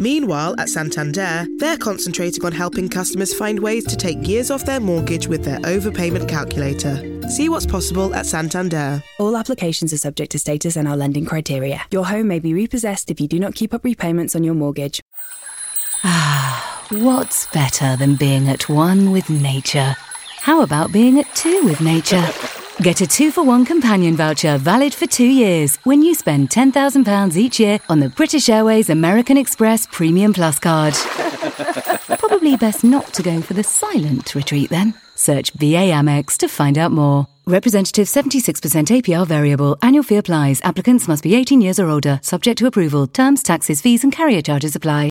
Meanwhile, at Santander, they're concentrating on helping customers find ways to take years off their mortgage with their overpayment calculator. See what's possible at Santander. All applications are subject to status and our lending criteria. Your home may be repossessed if you do not keep up repayments on your mortgage. Ah, what's better than being at one with nature? How about being at two with nature? Get a two for one companion voucher valid for two years when you spend £10,000 each year on the British Airways American Express Premium Plus card. Probably best not to go for the silent retreat then. Search BA Amex to find out more. Representative 76% APR variable. Annual fee applies. Applicants must be 18 years or older. Subject to approval. Terms, taxes, fees, and carrier charges apply.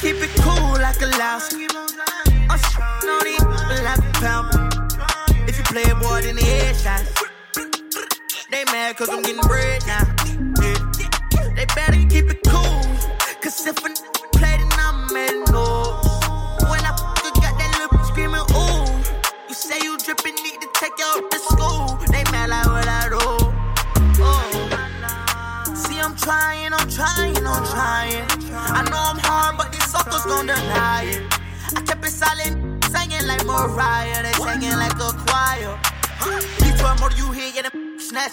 Keep it cool like a louse. I'm shooting on these like a pound. If you play a boy, then the headshots. They mad cause I'm getting bread now. Yeah. They better keep it cool. Cause if a like Mariah. They singing like a choir. These twelve more you hear, get them snatch.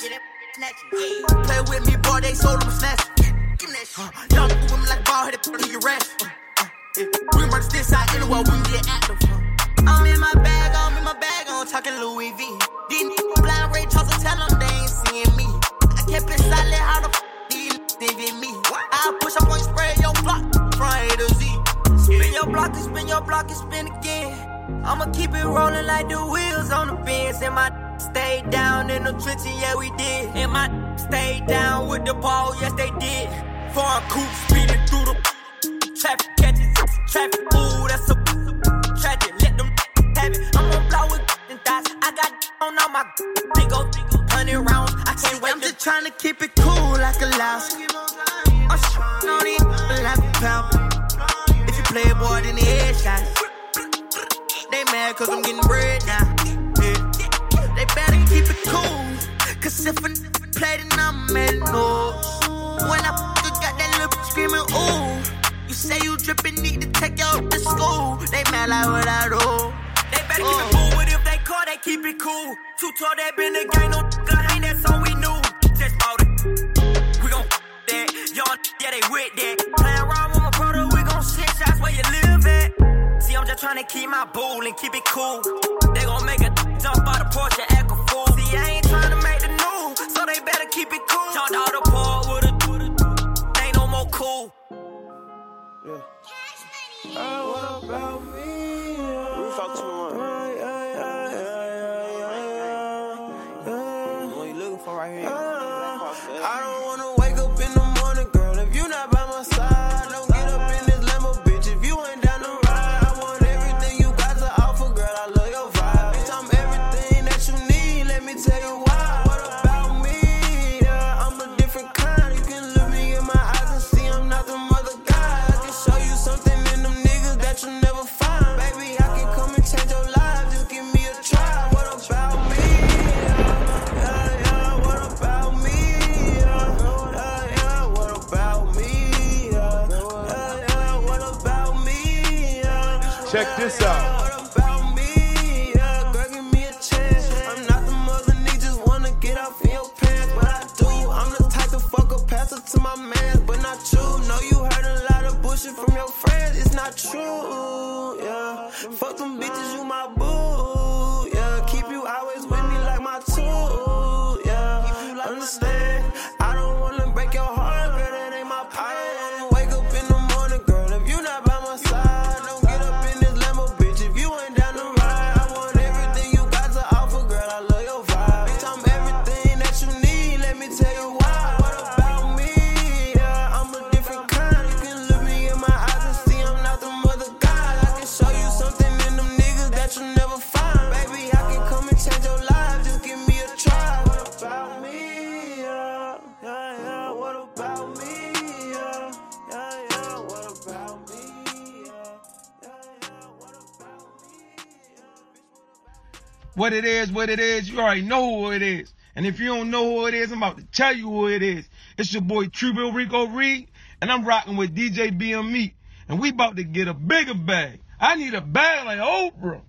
Play with me, boy, they sold them snatch. That shit. Young women like ball headed, put your rest. Uh, uh. We merge this out anywhere, we get active. I'm in my bag, I'm in my bag, I'm talking Louis V. These niggas blind Ray Charles, tell them they ain't seeing me. I kept it silent, how the f these thinking me? I push up on you, spray your block from A to Z. Spin your block and spin your block and spin again. I'ma keep it rolling like the wheels on the bins. And my stay down in the trenches, yeah we did. And my stay down with the ball, yes they did. Foreign coupe speeding through the traffic, catches traffic. Ooh, that's a tragic. Let them have it. I'm gonna blow with and thoughts. I got on all my big old hundred rounds. I can't wait. I'm just trying to keep it cool like a louse. I'm on these like a pound. If you play a boy, then the headshots. They mad cause I'm getting bread now. Yeah. They better keep it cool. Cause if a n- play, then I'm mad no. When I got that lip screaming, ooh. You say you dripping, need to take you up to school. They mad like what I do. They better keep it oh. cool with if they call, they keep it cool. Too tall, they been the gang, no gun, ain't that song we knew. Just bought it. We gon' that. Y'all, yeah, they with that. Play around I'm just trying to keep my bull and keep it cool. They gon' make a jump out of Porsche, act a fool. See, I ain't trying to make the news, so they better keep it cool. Jumped out the port with a, ain't no more cool. What about me? What it is, what it is, you already know who it is. And if you don't know who it is, I'm about to tell you who it is. It's your boy Truebill Rico Reed, and I'm rocking with DJ BME. And we about to get a bigger bag. I need a bag like Oprah.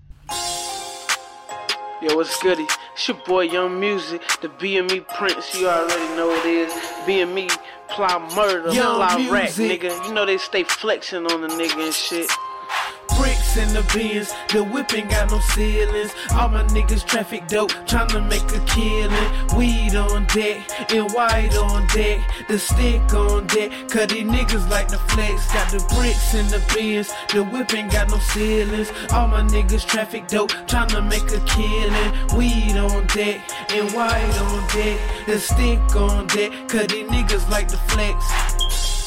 Yo, what's goody? It's your boy Young Music, the BME Prince. You already know it is. BME ply murder, Young ply rack, Music. nigga. You know they stay flexing on the nigga and shit. Bricks in the bins, the whip ain't got no ceilings. All my niggas traffic dope, tryna make a killing. Weed on deck, and white on deck, the stick on deck. Cause these niggas like the flex. Got the bricks in the bins, the whip ain't got no ceilings. All my niggas traffic dope, tryna make a killing. Weed on deck, and white on deck, the stick on deck. Cause these niggas like the flex.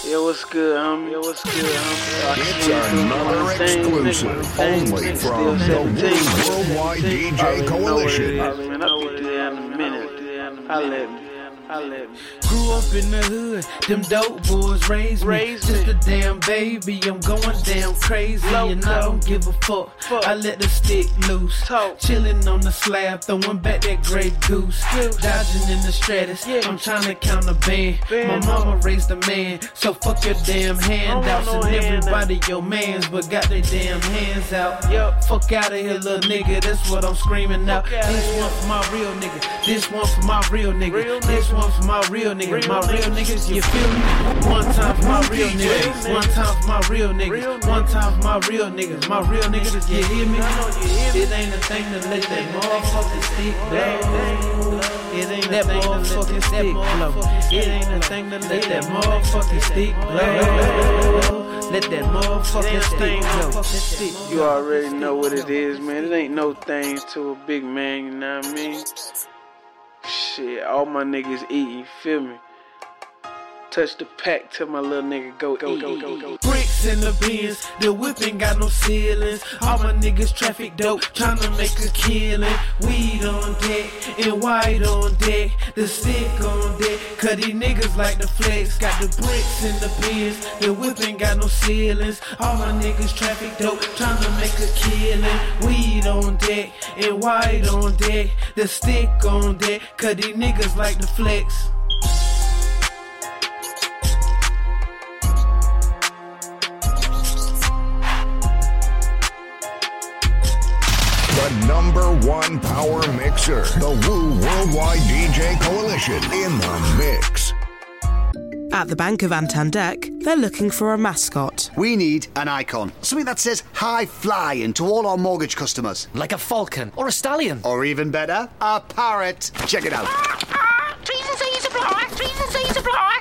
Yo, what's good, homie? Yo, what's good, homie? It's another exclusive only from the Woo Worldwide DJ Coalition. I'll be there in a minute. I'll let me. I'll let me. Grew up in the hood, them dope boys raised me. Raised Just a damn baby, I'm going damn crazy, and I don't give a fuck. I let the stick loose, Talk. chilling on the slab, throwing back that gray goose, dodging in the stratus. I'm trying to count a band. My mama raised a man, so fuck your damn handouts no and everybody your mans, but got their damn hands out. Fuck out of here, little nigga. That's what I'm screaming out. This one for my real nigga. This one for my real nigga. Real This one for my real nigga. Real my real niggas. niggas, you feel me? One time for my real Real niggas. niggas. One time for my real niggas. One time for my real niggas. My real niggas, you hear me? It ain't a thing to let that motherfucking stick blow. It ain't that motherfucking stick blow. It ain't a thing to let that motherfucking stick blow. Let that motherfucking stick blow. You already know what it is, man. It ain't no thing to a big man, you know what I mean? Shit, all my niggas eat, you feel me? Touch the pack till my little nigga go, go, go, go, go. Bricks in the bins, the whip ain't got no ceilings. All my niggas traffic dope, tryna make a killing. Weed on deck, and white on deck, the stick on deck. Cause these niggas like the flex. Got the bricks in the bins, the whip ain't got no ceilings. All my niggas traffic dope, tryna make a killing. Weed on deck, and white on deck, the stick on deck. Cause these niggas like the flex. The number one power mixer, the Woo Worldwide DJ Coalition in the mix. At the Bank of Antandek, they're looking for a mascot. We need an icon. Something that says high flying to all our mortgage customers. Like a falcon or a stallion. Or even better, a parrot. Check it out.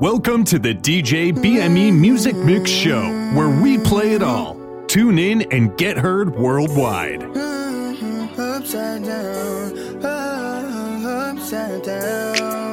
Welcome to the DJ BME Musik Mix Show, where we play it all. Tune in and get heard worldwide. Upside down, uh, upside down.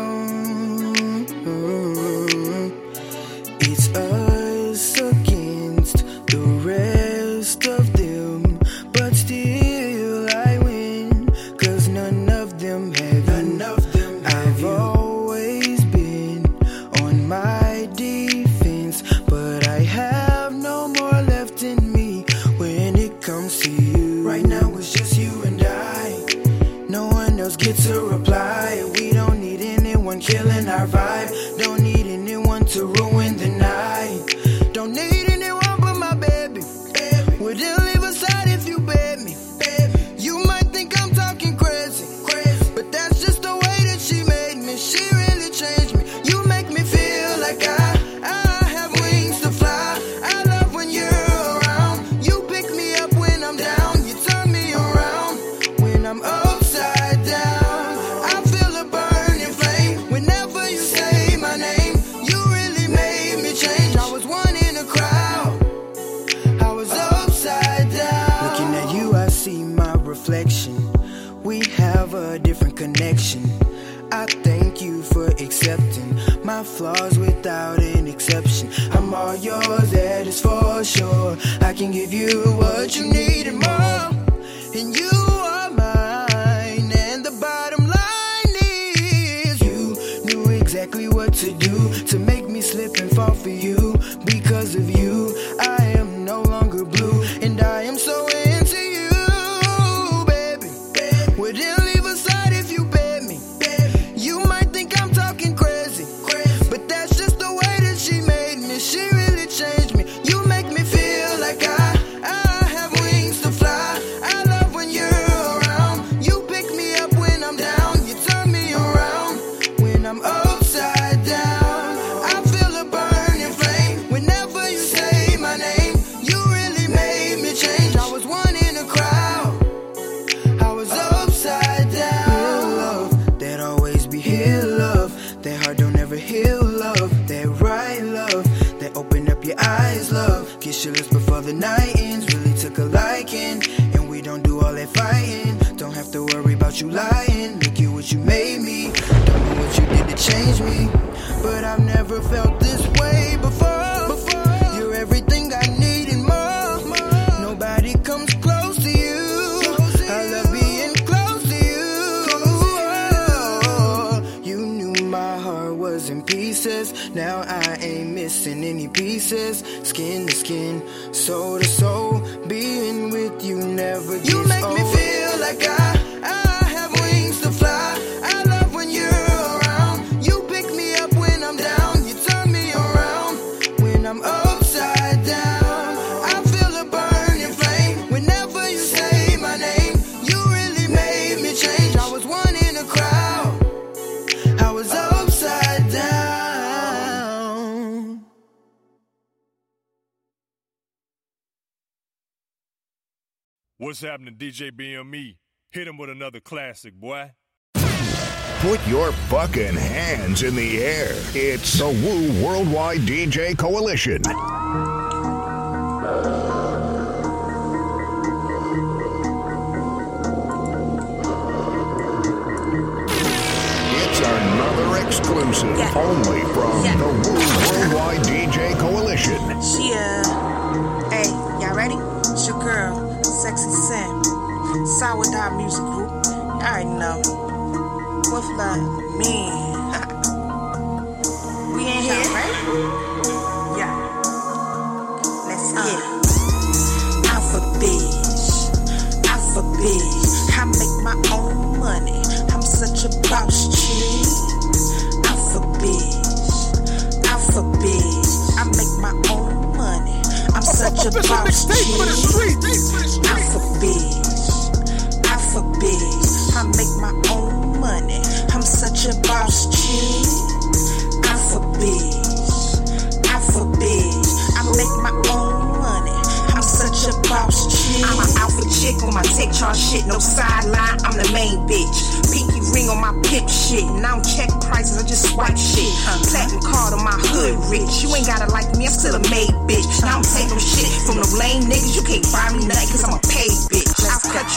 To make me slip and fall for you. Change me, but I've never felt this way before. You're everything I need and more. Nobody comes close to you. I love being close to you. Oh, you knew my heart was in pieces. Now I ain't missing any pieces. Skin to skin, soul to soul. What's happening, DJ BME? Hit him with another classic, boy. Put your fucking hands in the air. It's the Woo Worldwide DJ Coalition. It's another exclusive only from the Woo Worldwide DJ Coalition. Yeah. Uh, hey, y'all ready? It's your girl, Sexy Sam. Sourdough Music Group. Y'all already know. With love, man. we in here, right? Yeah. Let's get it. Alpha bitch. Alpha bitch. I make my own money. I'm such a boss chick. Alpha bitch. Alpha bitch. I make my own money. I'm such a boss chick. Bitch. Alpha bitch. I make my own money. I'm such a boss chick. Alpha bitch. Alpha bitch. I make my own money. I'm such a boss chick. I'm an alpha chick on my tech chart shit. No sideline. I'm the main bitch. Pinky ring on my pimp shit. And I don't check prices. I just swipe shit. Platinum card on my hood rich. You ain't gotta like me. I'm still a made bitch. And I don't take no shit from no lame niggas. You can't buy me nothing cause I'm a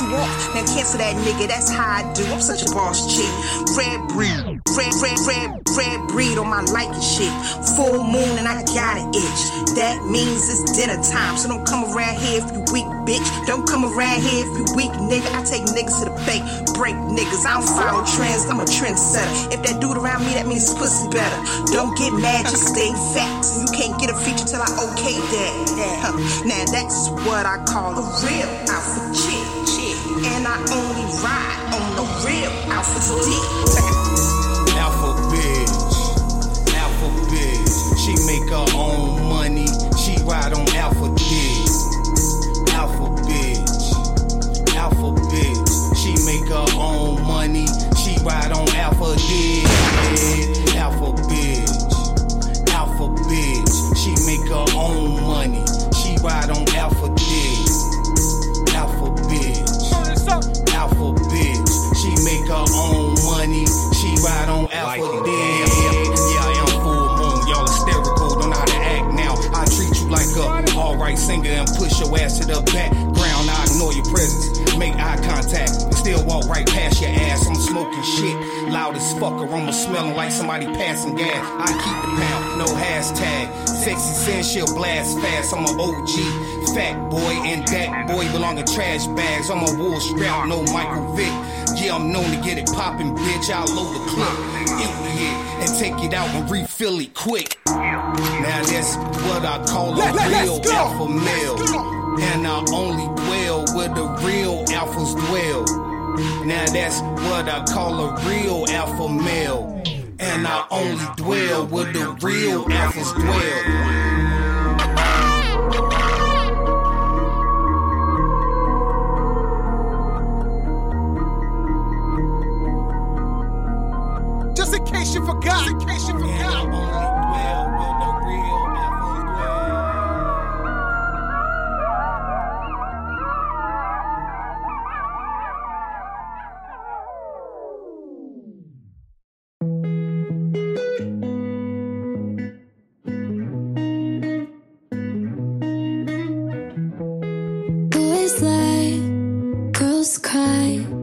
you. Now cancel that nigga. That's how I do. I'm such a boss chick. Red breed. Red, red, red, red breed on my like and shit. Full moon and I got an itch. That means it's dinner time. So don't come around here if you weak, bitch. Don't come around here if you weak, nigga. I take niggas to the bank. Break niggas. I don't follow trends. I'm a trendsetter. If that dude around me, that means pussy better. Don't get mad, just stay facts. You can't get a feature till I okay that. Huh. Now that's what I call a real alpha deep. right past your ass. I'm smoking shit, loud as fucker. I'ma smelling like somebody passing gas. I keep the pound, no hashtag. Sexy sin, she'll blast fast. I'm a OG, fat boy, and that boy belong in trash bags. I'm a wool strap, no Michael Vick. Yeah, I'm known to get it poppin', bitch. I'll load the clip, empty it, and take it out and refill it quick. Now that's what I call a let, real alpha male. And I only dwell where the real alphas dwell. Now that's what I call a real alpha male. And I only dwell where the real alphas dwell. high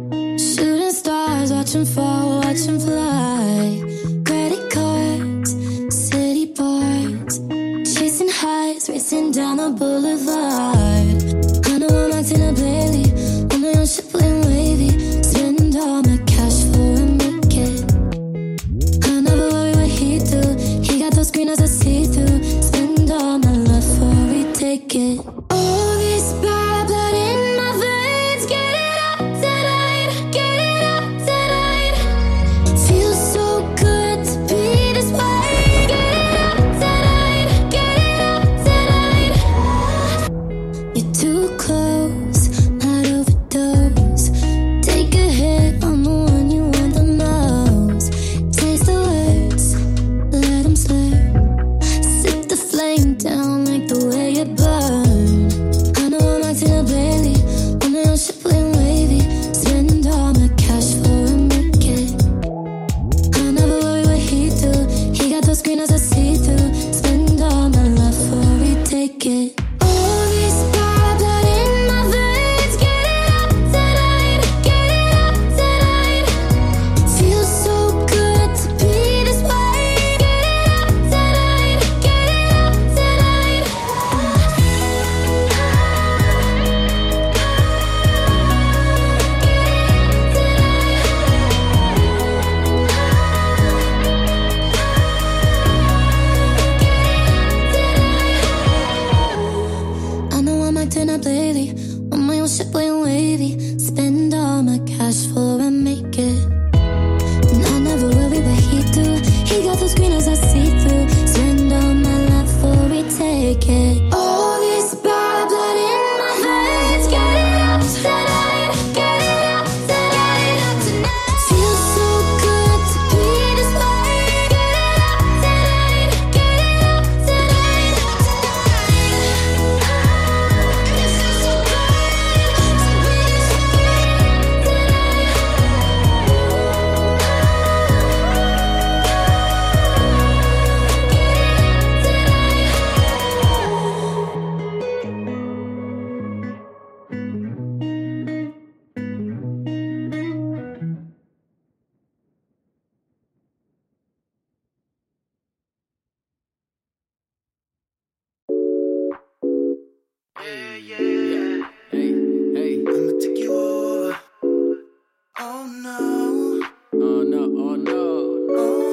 Oh no. no.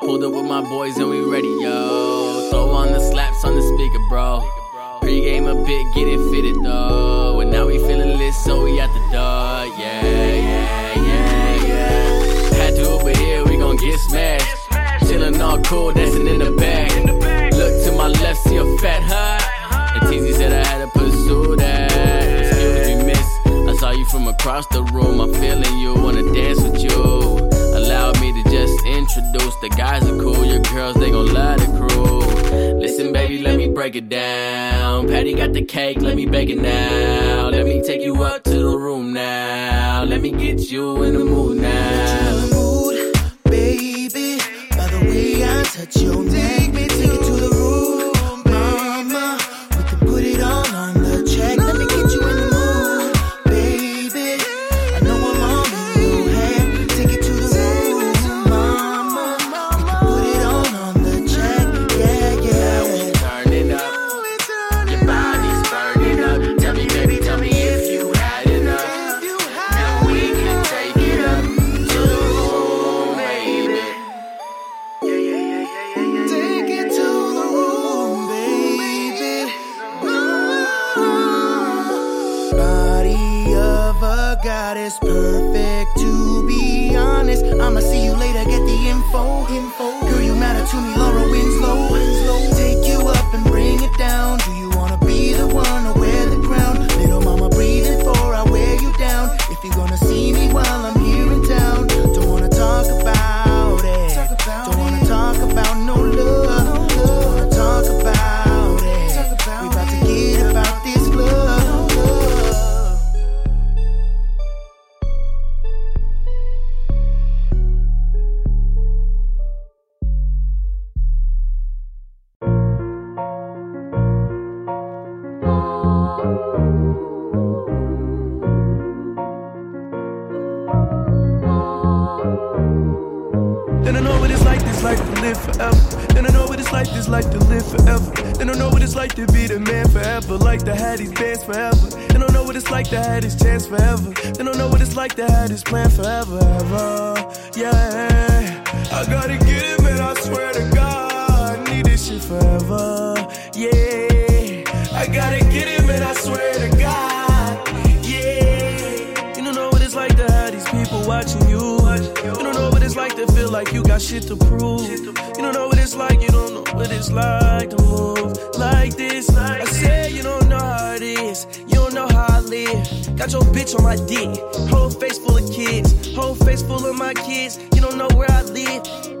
Pulled up with my boys and we ready, yo. Throw on the slaps on the speaker, bro. Pre-game a bit, get it fitted, though. And now we feeling lit, so we at the door. Yeah, yeah, yeah, yeah. Had to over here, we gon' get smashed. Chillin' all cool, dancing in the back. Look to my left, see a fat hut. And TZ said I had to pursue that. Excuse me, miss. I saw you from across the room. I'm feeling you, wanna dance with you. Allow me to just introduce. The guys are cool, your girls, they gon' love the crew. Listen, baby, let me break it down. Patty got the cake, let me bake it now. Let me take you up to the room now. Let me get you in the mood now. In the mood, baby. By the way I touch your neck, to be the man forever, like to have these bands forever. Then I don't know what it's like to have this chance forever. They don't know what it's like to have this plan forever, ever. Yeah, I gotta get it, man. I swear to God, I need this shit forever. Like you got shit to prove. You don't know what it's like, you don't know what it's like to move like this. I said you don't know how it is, you don't know how I live. Got your bitch on my dick, whole face full of kids, whole face full of my kids. You don't know where I live.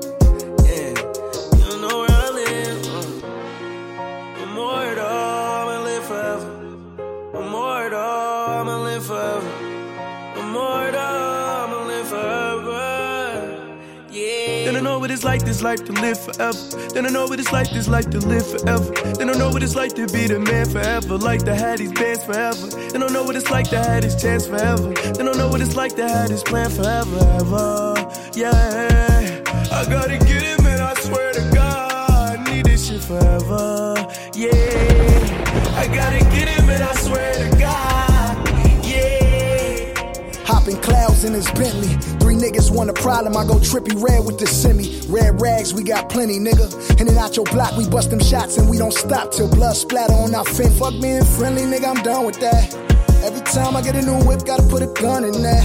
It's like, this life to live forever. Then I know what it's like, this life to live forever. Then I know what it's like to be the man forever, like to have these bands forever. Then I know what it's like to have this chance forever. Then I know what it's like to have this plan forever, ever. Yeah, I gotta get it, man. I swear to God, I need this shit forever. Yeah, I gotta get it, man. I swear to God. Clouds in his Bentley. Three niggas want a problem. I go trippy red with the semi. Red rags, we got plenty, nigga. In and out your block, we bust them shots and we don't stop till blood splatter on our fin. Fuck being friendly, nigga, I'm done with that. Every time I get a new whip, gotta put a gun in there.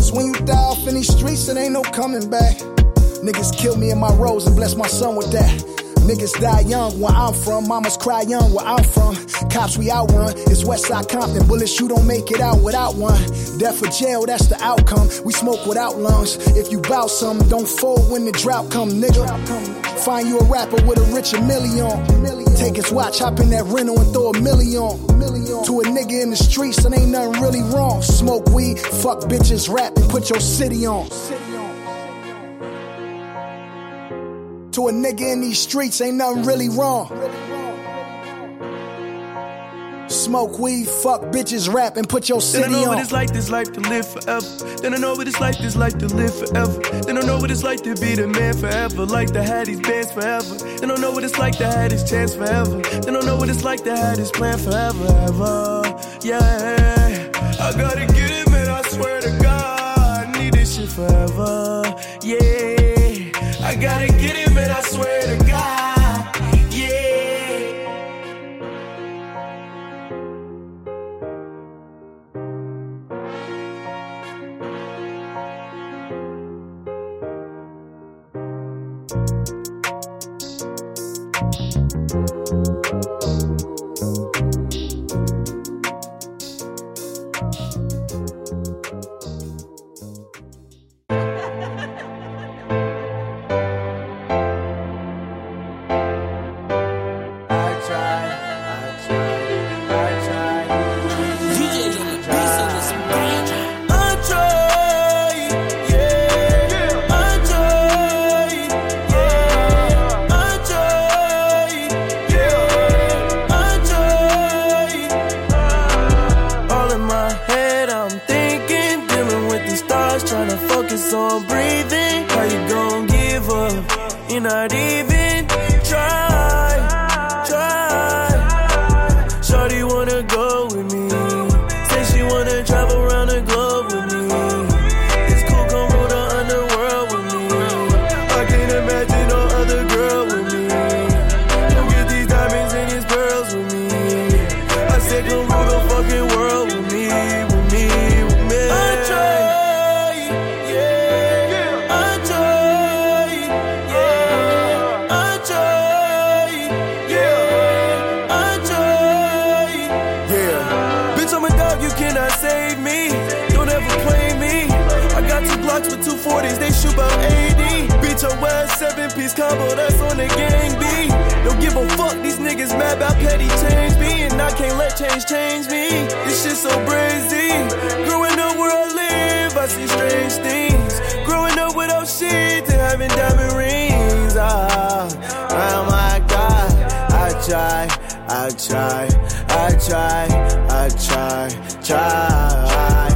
So when you die off in these streets, it ain't no coming back. Niggas kill me in my rose and bless my son with that. Niggas die young where I'm from. Mamas cry young where I'm from. Cops we outrun. It's Westside Compton. Bullets you don't make it out without one. Death or jail, that's the outcome. We smoke without lungs. If you bout something, don't fold when the drought come, nigga. Find you a rapper with a richer million. Take his watch, hop in that rental and throw a million. To a nigga in the streets, and ain't nothing really wrong. Smoke weed, fuck bitches, rap, and put your city on. To a nigga in these streets, ain't nothing really wrong. smoke weed, fuck bitches, rap, and put your city on. Then I know on. what it's like this life to live forever. Then I know what it's like this life to live forever. Then I know what it's like to be the man forever. Like to have these bands forever. Then I know what it's like to have this chance forever. Then I know what it's like to have this plan forever, ever. Yeah, I gotta get it, man. I swear to God, I need this shit forever. Yeah, I gotta up? That's on the gang B. Don't give a fuck, these niggas mad about petty change me. And I can't let change change me. This shit so crazy. Growing up where I live, I see strange things. Growing up without shit and having diamond rings. Ah, oh my god. I try, I try, I try, I try, try.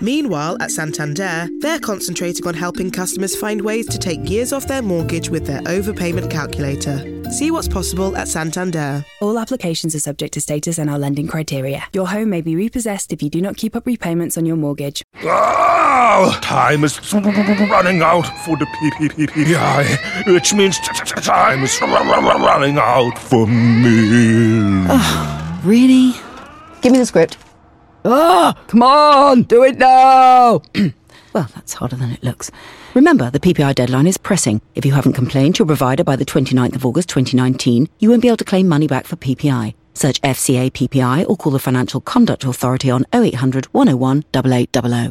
Meanwhile, at Santander, they're concentrating on helping customers find ways to take years off their mortgage with their overpayment calculator. See what's possible at Santander. All applications are subject to status and our lending criteria. Your home may be repossessed if you do not keep up repayments on your mortgage. Oh, time is running out for the PPPPI, which means t- t- time is running out for me. Really? Give me the script. Ah, come on, do it now. Well, that's harder than it looks. Remember, the PPI deadline is pressing. If you haven't complained to your provider by the 29th of August 2019, you won't be able to claim money back for PPI. Search FCA PPI or call the Financial Conduct Authority on 0800 101 8800.